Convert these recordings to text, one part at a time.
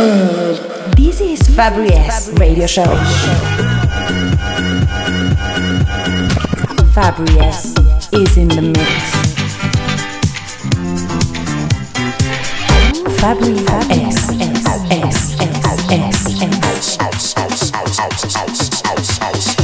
This is Fabri Radio Show. Fabri is in the mix. Fabri S. S. S. S. S. In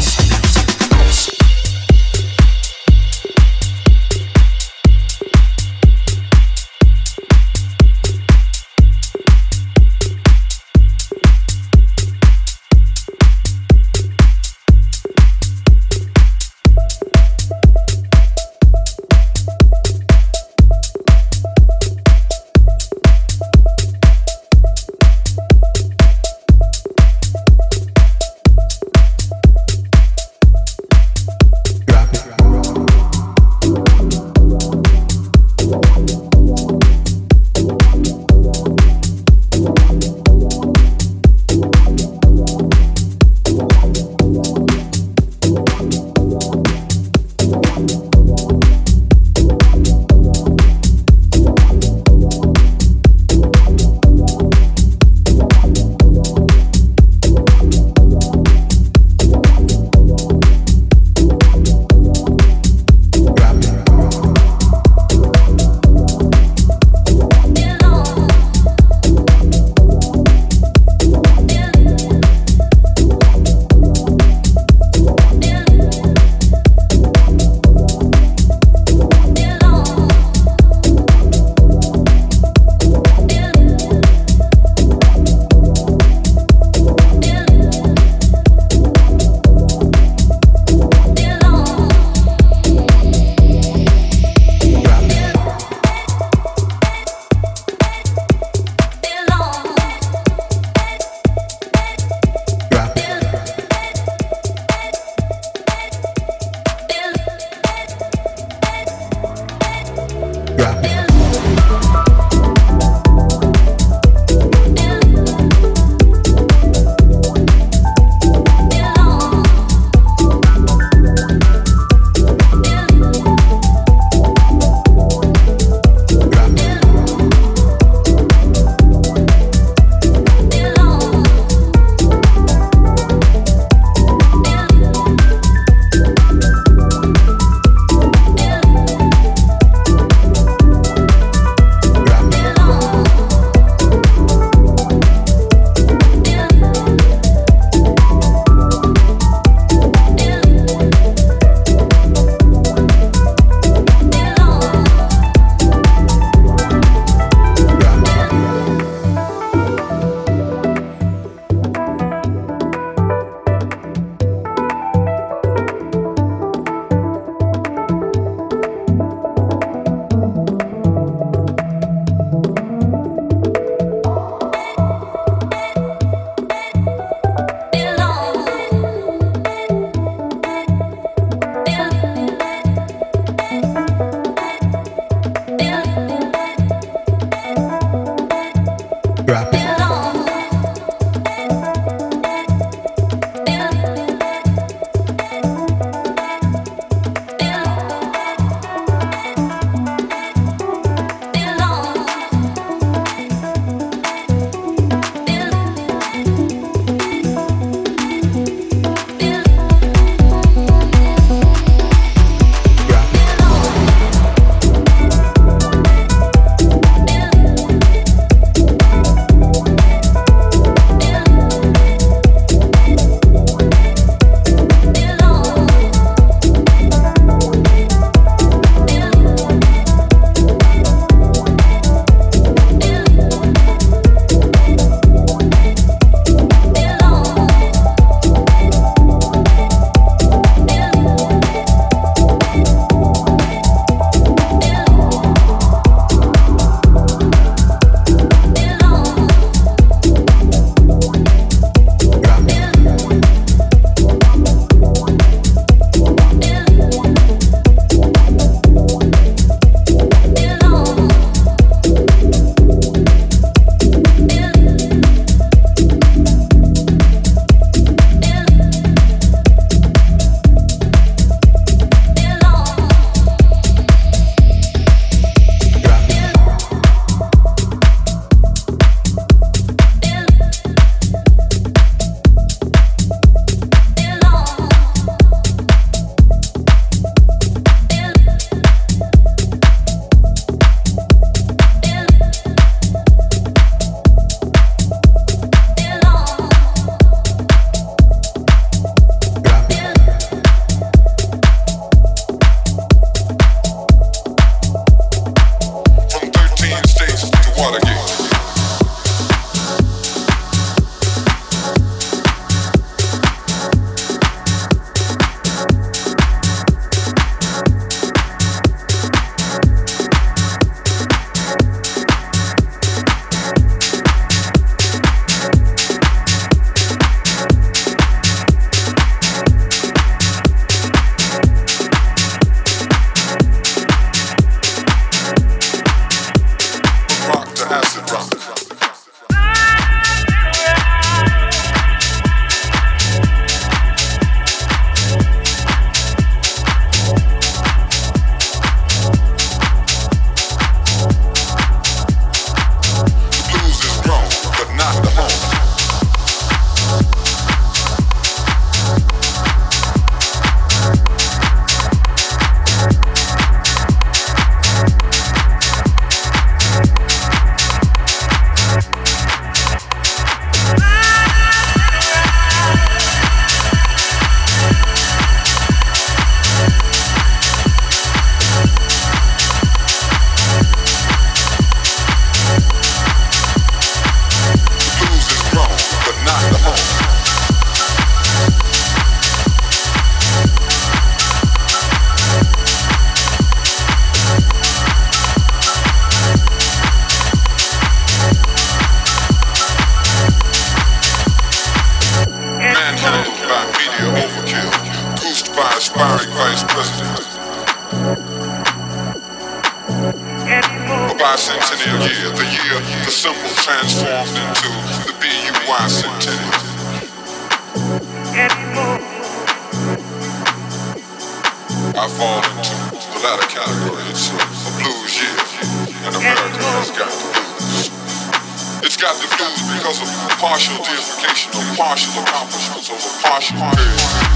got to do because of partial deification or partial accomplishments over partial period.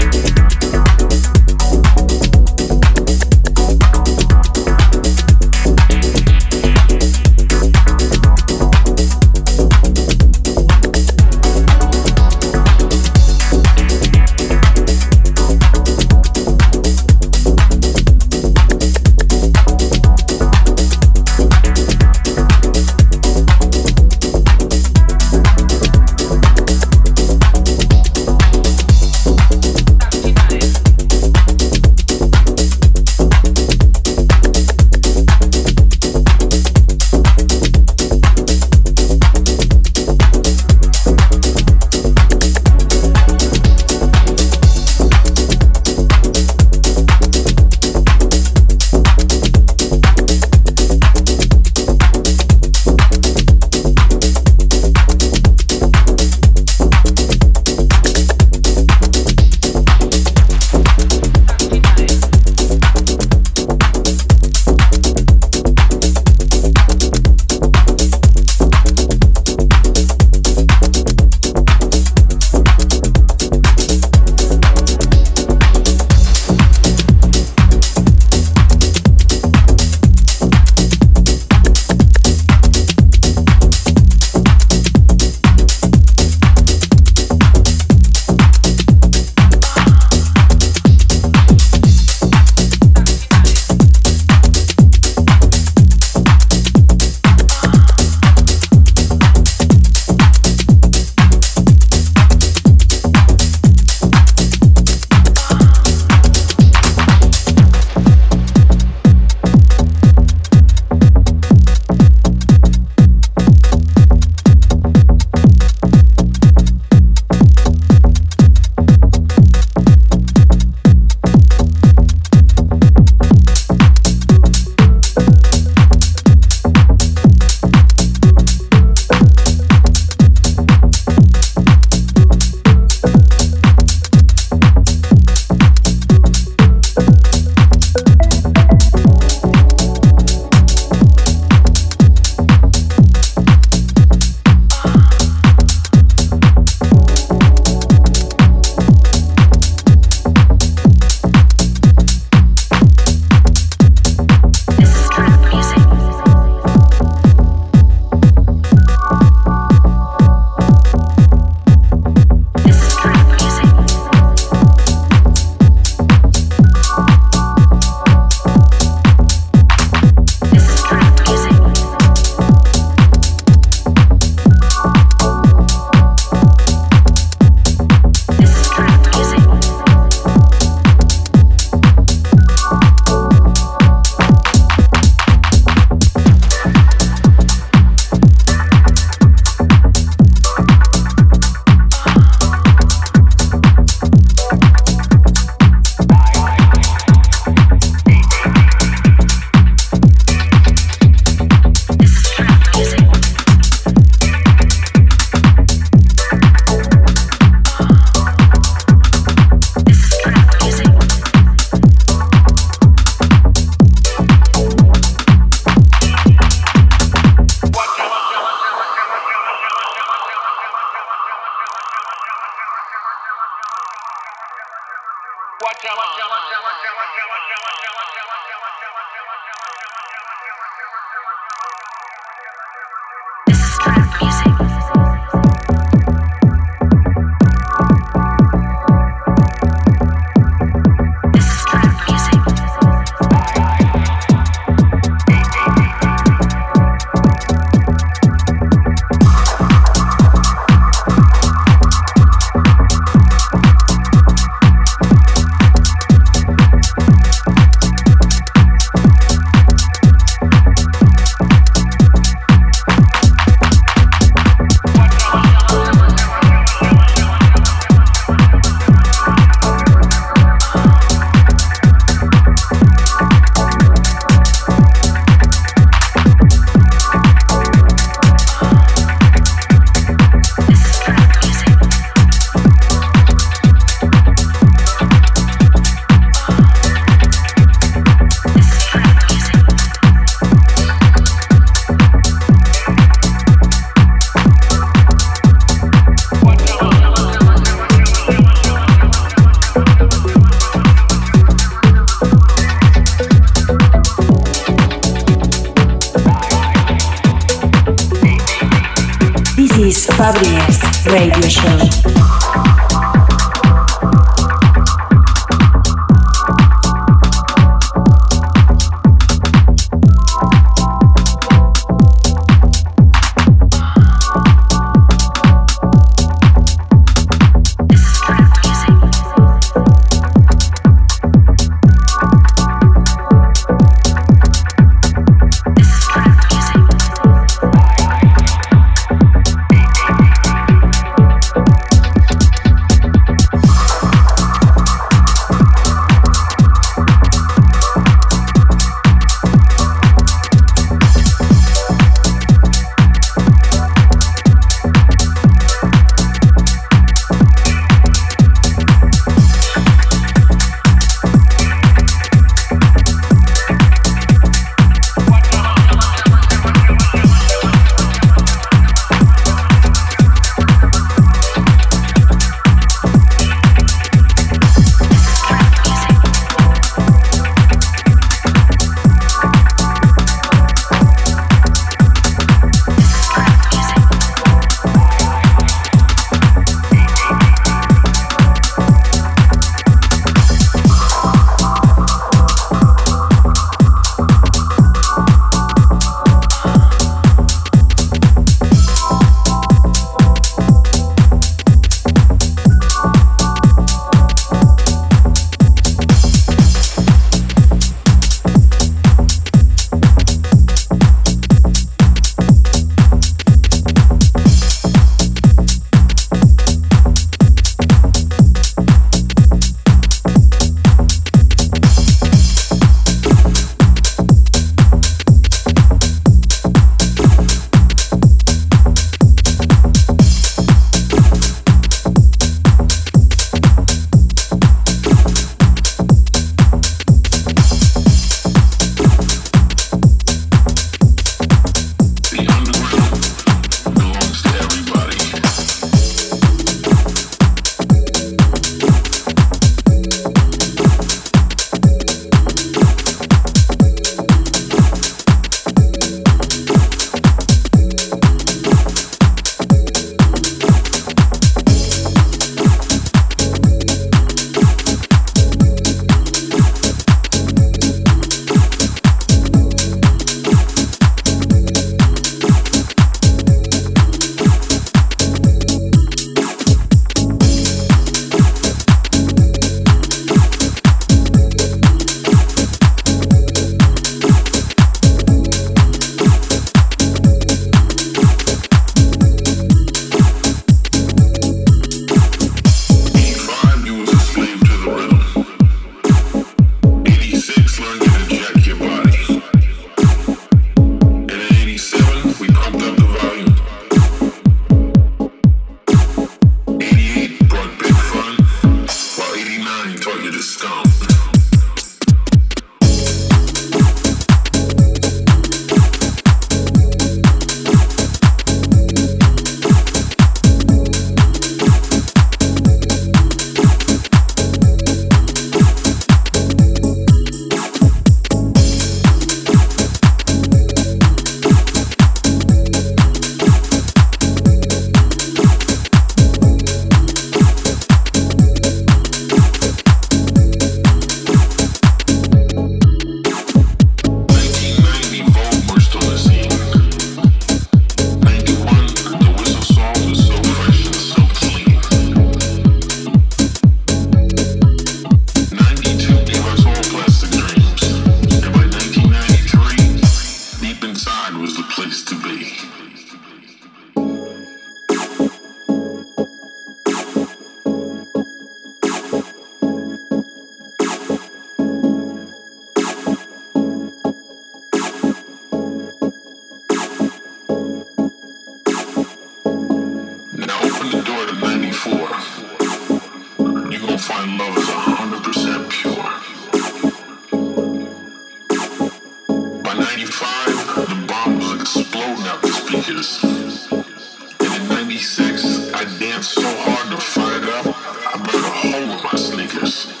the fire, I burn a hole in my sneakers.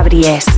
Abries.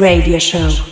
Radio Show.